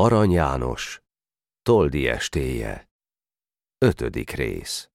Arany János, Toldi estéje, ötödik rész.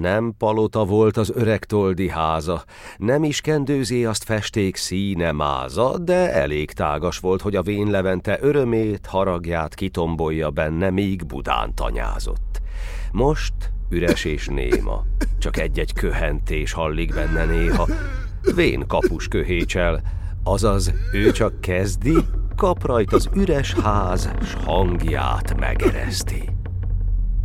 Nem palota volt az öreg toldi háza, nem is kendőzé azt festék színe máza, de elég tágas volt, hogy a vén Levente örömét, haragját kitombolja benne, míg Budán tanyázott. Most üres és néma, csak egy-egy köhentés hallik benne néha. Vén kapus köhécsel, azaz ő csak kezdi, kap rajt az üres ház, s hangját megereszti.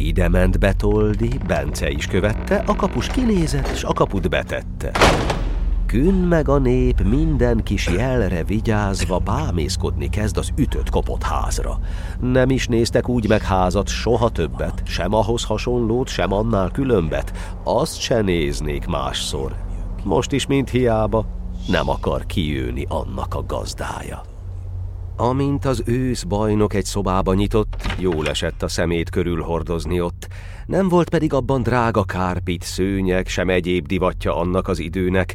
Ide ment Betoldi, Bence is követte, a kapus kinézett, és a kaput betette. Kün meg a nép minden kis jelre vigyázva bámészkodni kezd az ütött kopott házra. Nem is néztek úgy meg házat soha többet, sem ahhoz hasonlót, sem annál különbet. Azt se néznék másszor. Most is, mint hiába, nem akar kijönni annak a gazdája. Amint az ősz bajnok egy szobába nyitott, jól esett a szemét körül hordozni ott. Nem volt pedig abban drága kárpit, szőnyeg, sem egyéb divatja annak az időnek.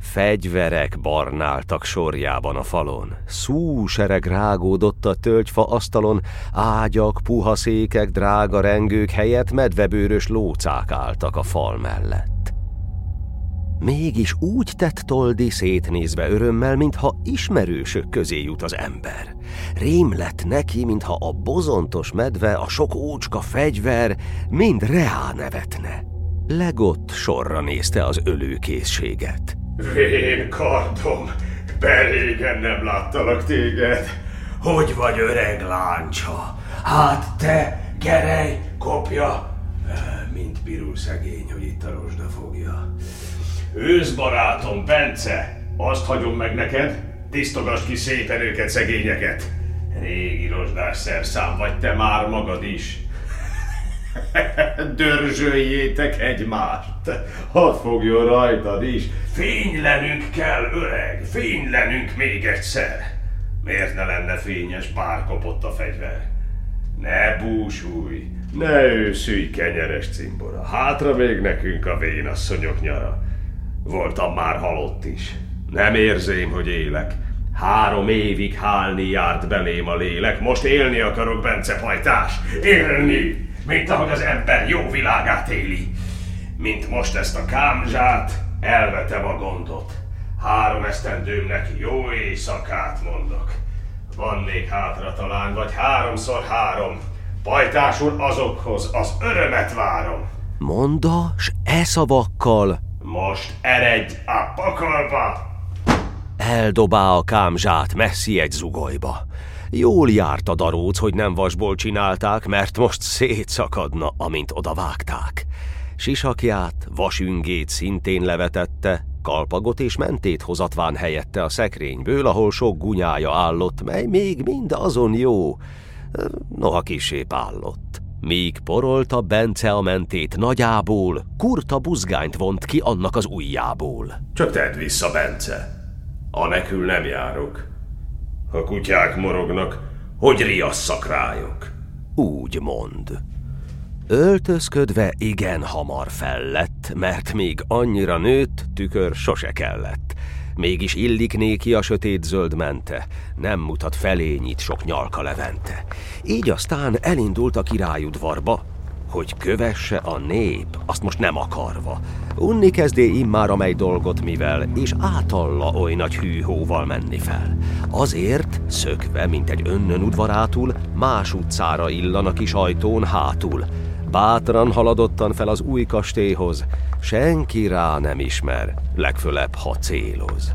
Fegyverek barnáltak sorjában a falon. Szú sereg rágódott a tölgyfa asztalon, ágyak, puha székek, drága rengők helyett medvebőrös lócák álltak a fal mellett. Mégis úgy tett Toldi szétnézve örömmel, mintha ismerősök közé jut az ember. Rém lett neki, mintha a bozontos medve, a sok ócska fegyver mind reá nevetne. Legott sorra nézte az ölőkészséget. Vén kardom, belégen nem láttalak téged. Hogy vagy öreg láncsa? Hát te, gerej, kopja, mint pirul szegény, hogy itt a rozsda fogja. Őszbarátom, Bence, azt hagyom meg neked, tisztogass ki szépen őket, szegényeket. Régi rozsdás szerszám vagy te már magad is. Dörzsöljétek egymást, hadd fogjon rajtad is. Fénylenünk kell, öreg, fénylenünk még egyszer. Miért ne lenne fényes, bár kopott a fegyver? Ne búsulj, ne őszülj, kenyeres cimbora. Hátra még nekünk a vénasszonyok nyara. Voltam már halott is. Nem érzém, hogy élek. Három évig hálni járt belém a lélek. Most élni akarok, Bence pajtás. Élni, mint ahogy az ember jó világát éli. Mint most ezt a kámzsát, elvetem a gondot. Három esztendőmnek jó éjszakát mondok. Van még hátra talán, vagy háromszor három. Pajtás úr azokhoz az örömet várom. Monda, s e szavakkal most eredj a pokolba! Eldobá a kámzsát messzi egy zugolyba. Jól járt a daróc, hogy nem vasból csinálták, mert most szétszakadna, amint odavágták. Sisakját, vasüngét szintén levetette, kalpagot és mentét hozatván helyette a szekrényből, ahol sok gunyája állott, mely még mind azon jó, noha kisép állott. Míg porolta Bence a mentét nagyából, kurta buzgányt vont ki annak az ujjából. Csak tedd vissza, Bence. Anekül nem járok. Ha kutyák morognak, hogy riasszak rájuk? Úgy mond. Öltözködve igen hamar fellett, mert még annyira nőtt, tükör sose kellett. Mégis illik néki a sötét zöld mente, nem mutat felényit sok nyalka levente. Így aztán elindult a királyudvarba, hogy kövesse a nép, azt most nem akarva. Unni kezdé immár amely dolgot mivel, és átalla oly nagy hűhóval menni fel. Azért, szökve, mint egy önnön udvarátul, más utcára illan a kis ajtón hátul. Bátran haladottan fel az új kastélyhoz, senki rá nem ismer, legfölebb, ha céloz.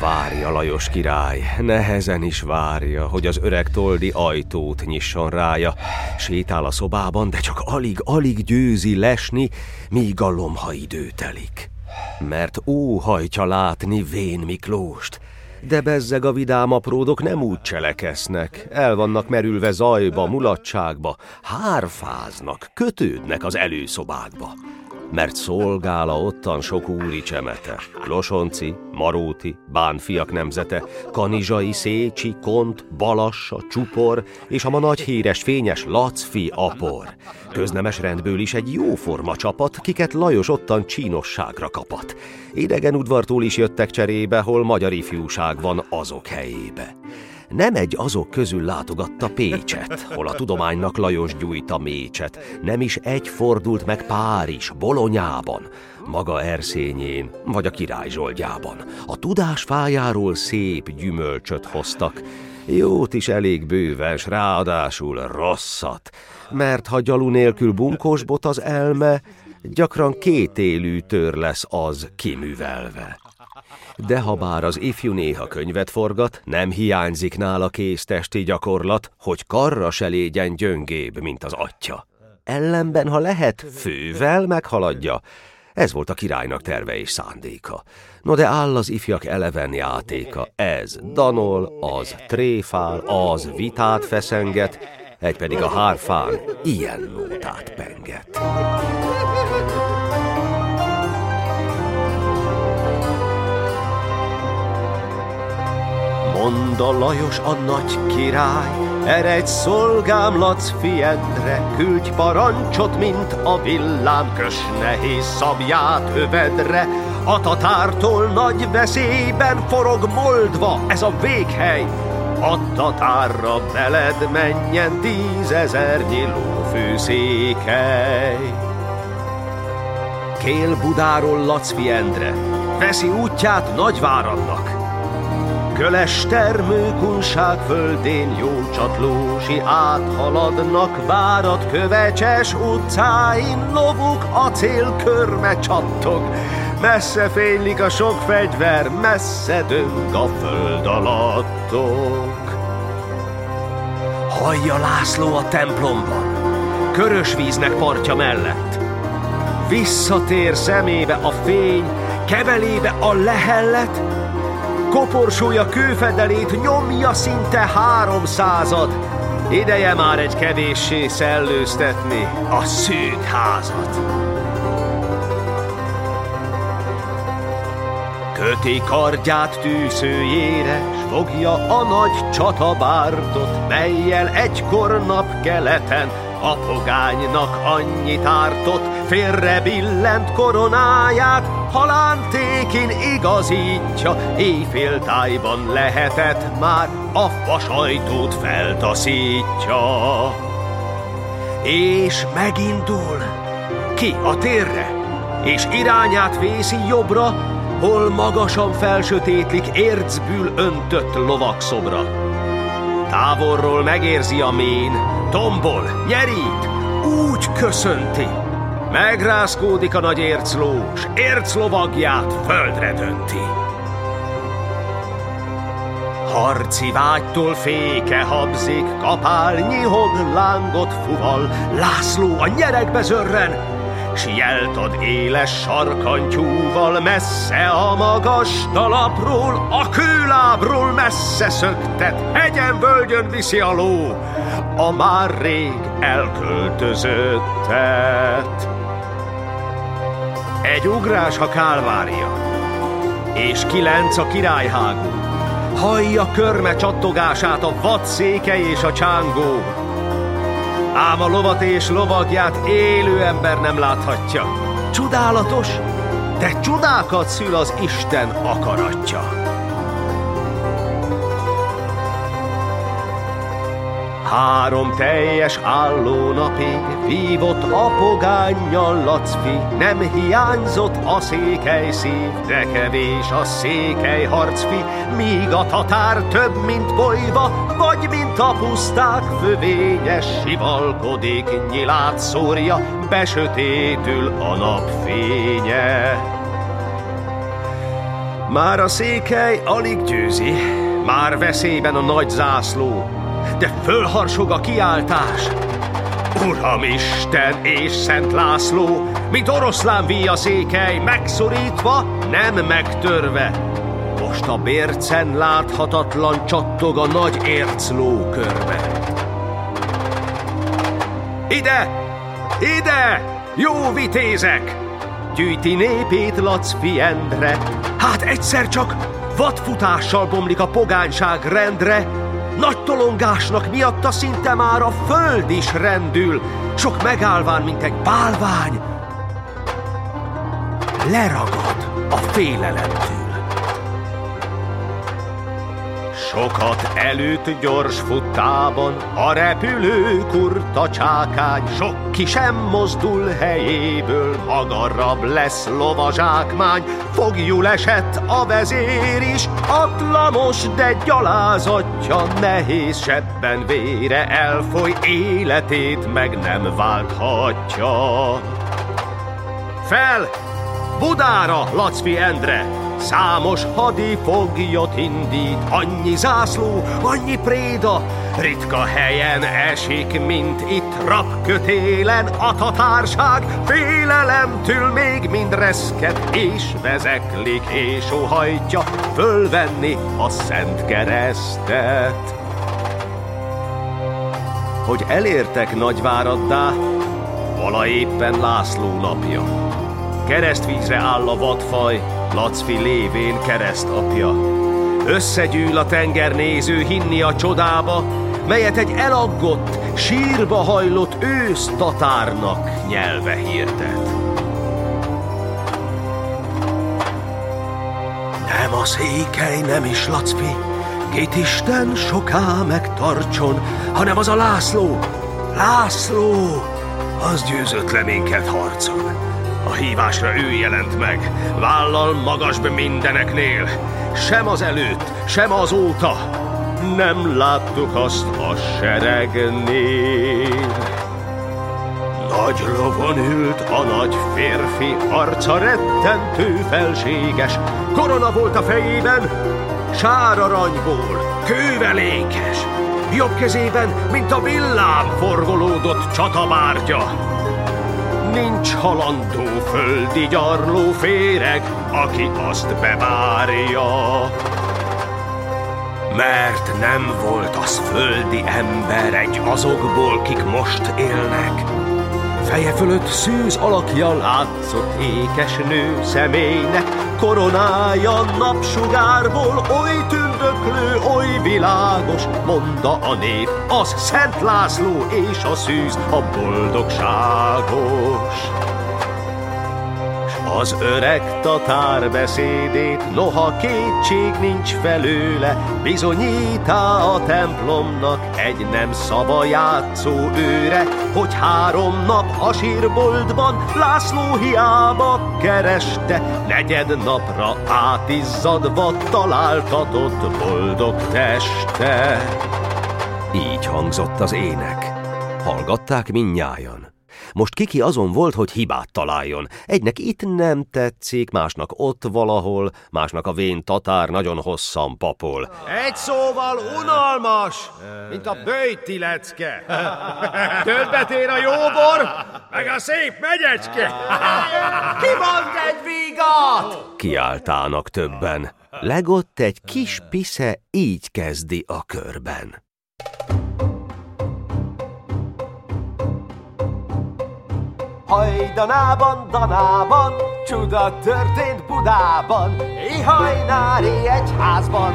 Várja Lajos király, nehezen is várja, hogy az öreg toldi ajtót nyisson rája. Sétál a szobában, de csak alig-alig győzi lesni, míg a lomha idő telik. Mert óhajtja látni Vén Miklóst, De bezzeg a vidám apródok nem úgy cselekesznek. El vannak merülve zajba, mulatságba, hárfáznak, kötődnek az előszobákba mert szolgála ottan sok úri csemete. Losonci, Maróti, Bánfiak nemzete, Kanizsai, Szécsi, Kont, Balassa, Csupor, és a ma nagy híres fényes Lacfi apor. Köznemes rendből is egy jóforma csapat, kiket Lajos ottan csínosságra kapat. Idegen udvartól is jöttek cserébe, hol magyar ifjúság van azok helyébe nem egy azok közül látogatta Pécset, hol a tudománynak Lajos gyújta mécset, nem is egy fordult meg Párizs, Bolonyában, maga Erszényén, vagy a király Zsoldjában. A tudás fájáról szép gyümölcsöt hoztak, jót is elég bőves, ráadásul rosszat, mert ha gyalu nélkül bunkós bot az elme, gyakran két élő tör lesz az kiművelve. De ha bár az ifjú néha könyvet forgat, nem hiányzik nála kéztesti gyakorlat, hogy karra se légyen gyöngébb, mint az atya. Ellenben, ha lehet, fővel meghaladja. Ez volt a királynak terve és szándéka. No de áll az ifjak eleven játéka. Ez danol, az tréfál, az vitát feszenget, egy pedig a hárfán ilyen nótát penget. Monda Lajos a nagy király, eredj szolgámlatsz fiedre, küldj parancsot, mint a villám, kös nehéz szabját övedre, a tatártól nagy veszélyben forog moldva ez a véghely, a tatárra beled menjen tízezernyi lófőszékely. Kél Budáról Lacfi Endre, veszi útját Nagyváradnak, Köles termőkunság földén jó csatlósi áthaladnak várat kövecses utcáin, lovuk acél körme csattog. Messze fénylik a sok fegyver, messze döng a föld alattok. Hallja László a templomban, körös víznek partja mellett. Visszatér szemébe a fény, kebelébe a lehellet, Koporsója kőfedelét nyomja szinte háromszázad. Ideje már egy kevéssé szellőztetni a szűk házat. Köti kardját tűzőjére, s fogja a nagy csatabártot, melyel egykor napkeleten a pogánynak annyit ártott, félre billent koronáját, halántékin igazítja, éjféltájban lehetett már, a fasajtót feltaszítja. És megindul ki a térre, és irányát vészi jobbra, hol magasan felsötétlik ércbül öntött lovakszobra. Távolról megérzi a mén, tombol, nyerít, úgy köszönti, Megrázkódik a nagy ércló, s érclovagját földre dönti. Harci vágytól féke habzik, kapál, nyihog, lángot fuval, László a nyerekbe zörren, s jelt ad éles sarkantyúval messze a magas talapról, a kőlábról messze szöktet, hegyen völgyön viszi a ló, a már rég elköltözöttet. Egy ugrás a kálvária, és kilenc a királyhágó. Hallja körme csattogását a vadszéke és a csángó. Ám a lovat és lovagját élő ember nem láthatja. Csodálatos, de csodákat szül az Isten akaratja. Három teljes álló napig vívott a pogánnyal Lacfi, nem hiányzott a székely szív, de kevés a székely harcfi, míg a tatár több, mint bolyva, vagy mint a puszták fövényes sivalkodik, nyilát szórja, besötétül a napfénye. Már a székely alig győzi, már veszélyben a nagy zászló, de fölharsog a kiáltás. Uram Isten és Szent László, mint oroszlán víja székely, megszorítva, nem megtörve. most a bércen láthatatlan csattog a nagy érc lókörbe. Ide! Ide! Jó vitézek! Gyűjti népét Lacfi Endre. Hát egyszer csak vadfutással bomlik a pogányság rendre, nagy tolongásnak miatta szinte már a föld is rendül, sok megállván, mint egy bálvány, leragad a félelemtől. Sokat előtt gyors futtában a repülő kurta csákány, sok ki sem mozdul helyéből, magarab lesz lovazsákmány, fogjul esett a vezér is, atlamos, de gyalázatja nehéz sebben vére elfoly, életét meg nem válthatja. Fel! Budára, Lacfi Endre! Számos hadifoglyot indít, annyi zászló, annyi préda, ritka helyen esik, mint itt rapkötélen a tatárság, félelemtől még mind reszket, és vezeklik, és óhajtja fölvenni a szent keresztet. Hogy elértek Nagyváraddá, vala éppen László napja. Keresztvízre áll a vadfaj, Lacfi lévén kereszt apja. Összegyűl a tengernéző hinni a csodába, melyet egy elaggott, sírba hajlott ősz tatárnak nyelve hirdet. Nem a székely, nem is Lacfi, két Isten soká megtartson, hanem az a László, László, az győzött le minket harcon. A hívásra ő jelent meg, vállal magasbe mindeneknél. Sem az előtt, sem azóta nem láttuk azt a seregnél. Nagy lovon ült a nagy férfi, arca rettentő felséges. Korona volt a fejében, sár aranyból, kővelékes. Jobb kezében, mint a villám forgolódott csatabárgya nincs halandó földi gyarló féreg, aki azt bevárja. Mert nem volt az földi ember egy azokból, kik most élnek. Feje fölött szűz alakja látszott ékes nő személynek, koronája napsugárból oly tündöklő, oly világos, mondta a nép, az Szent László és a szűz a boldogságos. Az öreg tatár beszédét, noha kétség nincs felőle, bizonyítá a templomnak egy nem szava játszó őre, hogy három nap a sírboltban László hiába kereste, negyed napra átizzadva találtatott boldog teste. Így hangzott az ének. Hallgatták minnyájan. Most Kiki azon volt, hogy hibát találjon. Egynek itt nem tetszik, másnak ott valahol, másnak a vén tatár nagyon hosszan papol. Egy szóval unalmas, mint a bőjti lecke. Többet ér a jóbor, meg a szép megyecske. Ki mond egy vígat? Kiáltának többen. Legott egy kis pisze így kezdi a körben. Hajdanában, Danában, csuda történt Budában, Ihajnári egyházban,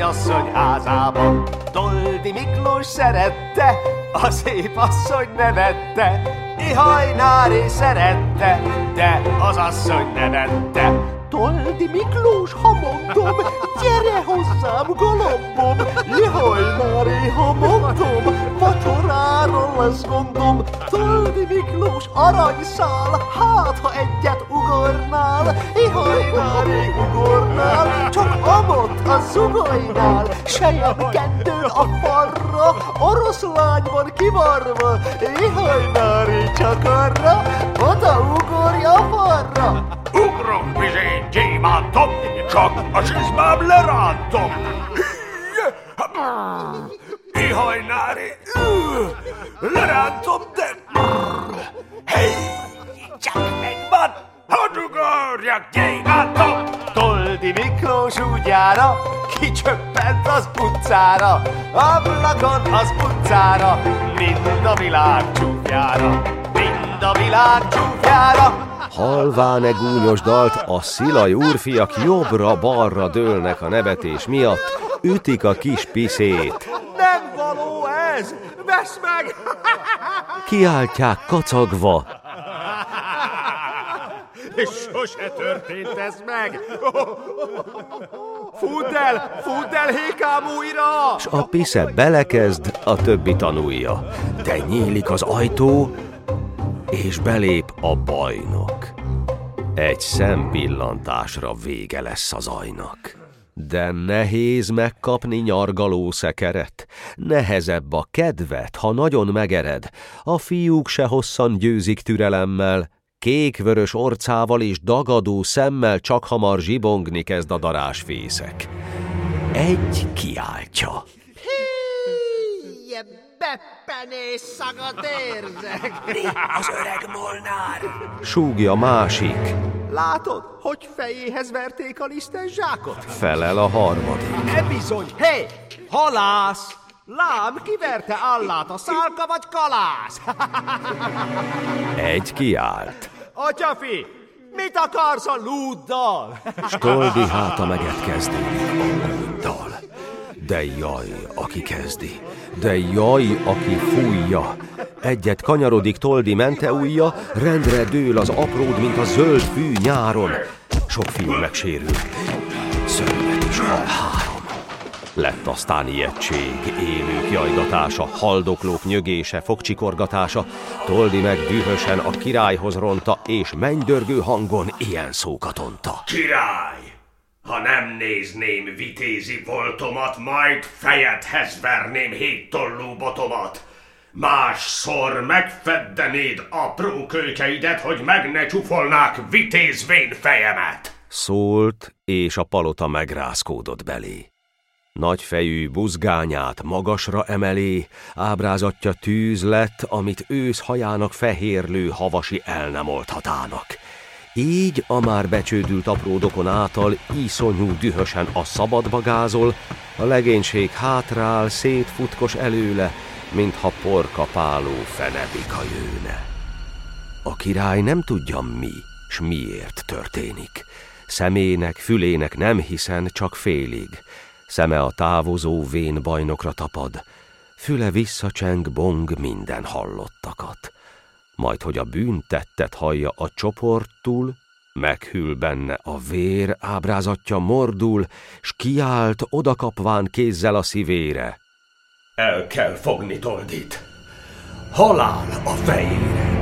asszony házában. Toldi Miklós szerette, a szép asszony nevette, Ihajnári szerette, de az asszony nevette. Toldi Miklós, ha mondom, gyere hozzám, galambom, Lihajnári, ha mondom, vacsoráról lesz gondom. Toldi Miklós, aranyszál, hát ha egyet ugornál, Lihajnári ugornál, csak amott a zugajnál, sejem kettő a farra, oroszlány van kivarva, Lihajnári csak arra, csak a csizmám lerántom. Ihajnári, lerántom, de... Hey, csak megvan, hadd ugorjak, gyémántom, Toldi Miklós útjára, kicsöppent az utcára, ablakon az utcára, mind a világ csúfjára, a világ csúfjára. Halván-e gúnyos dalt, a szilaj úrfiak jobbra-balra dőlnek a nevetés miatt, ütik a kis piszét. Nem való ez! Vesz meg! Kiáltják kacagva. És sose történt ez meg! Fudd el! Fudd el, Hékám újra! S a pisze belekezd, a többi tanulja. De nyílik az ajtó, és belép a bajnok. Egy szempillantásra vége lesz az ajnak. De nehéz megkapni nyargaló szekeret. Nehezebb a kedvet, ha nagyon megered. A fiúk se hosszan győzik türelemmel. Kék-vörös orcával és dagadó szemmel csak hamar zsibongni kezd a darásfészek. Egy kiáltja. Beppenés szagot érzek. Az öreg molnár! Súgja másik. Látod, hogy fejéhez verték a lisztes zsákot? Felel a harmadik. E bizony, hé! Halász! Lám, kiverte Allát, a szálka vagy kalász? Egy kiált. Atyafi, mit akarsz a lúddal? Stoldi háta meget kezdi. Dal. De jaj, aki kezdi. De jaj, aki fújja. Egyet kanyarodik Toldi mente ujja, rendre dől az apród, mint a zöld fű nyáron. Sok fiú megsérül. Szörnyet is hal három. Lett aztán ijegység, élők jajgatása, haldoklók nyögése, fogcsikorgatása. Toldi meg dühösen a királyhoz ronta, és mennydörgő hangon ilyen szókat onta. Király! Ha nem nézném vitézi voltomat, majd fejedhez verném hét tollú botomat. Másszor megfeddenéd apró kölykeidet, hogy meg ne csufolnák vitézvén fejemet. Szólt, és a palota megrázkódott belé. Nagyfejű buzgányát magasra emelé, ábrázatja tűz lett, amit ősz hajának fehérlő havasi el nem oldhatának. Így a már becsődült apródokon által iszonyú dühösen a szabadba gázol, a legénység hátrál, szétfutkos előle, mintha porkapáló fenebika jőne. A király nem tudja mi, s miért történik. Szemének, fülének nem hiszen, csak félig. Szeme a távozó vén bajnokra tapad, füle visszacseng bong minden hallottakat. Majd, hogy a bűntettet hallja a csoporttul, meghűl benne a vér, ábrázatja mordul, s kiált odakapván kézzel a szívére. El kell fogni Toldit. Halál a fejére.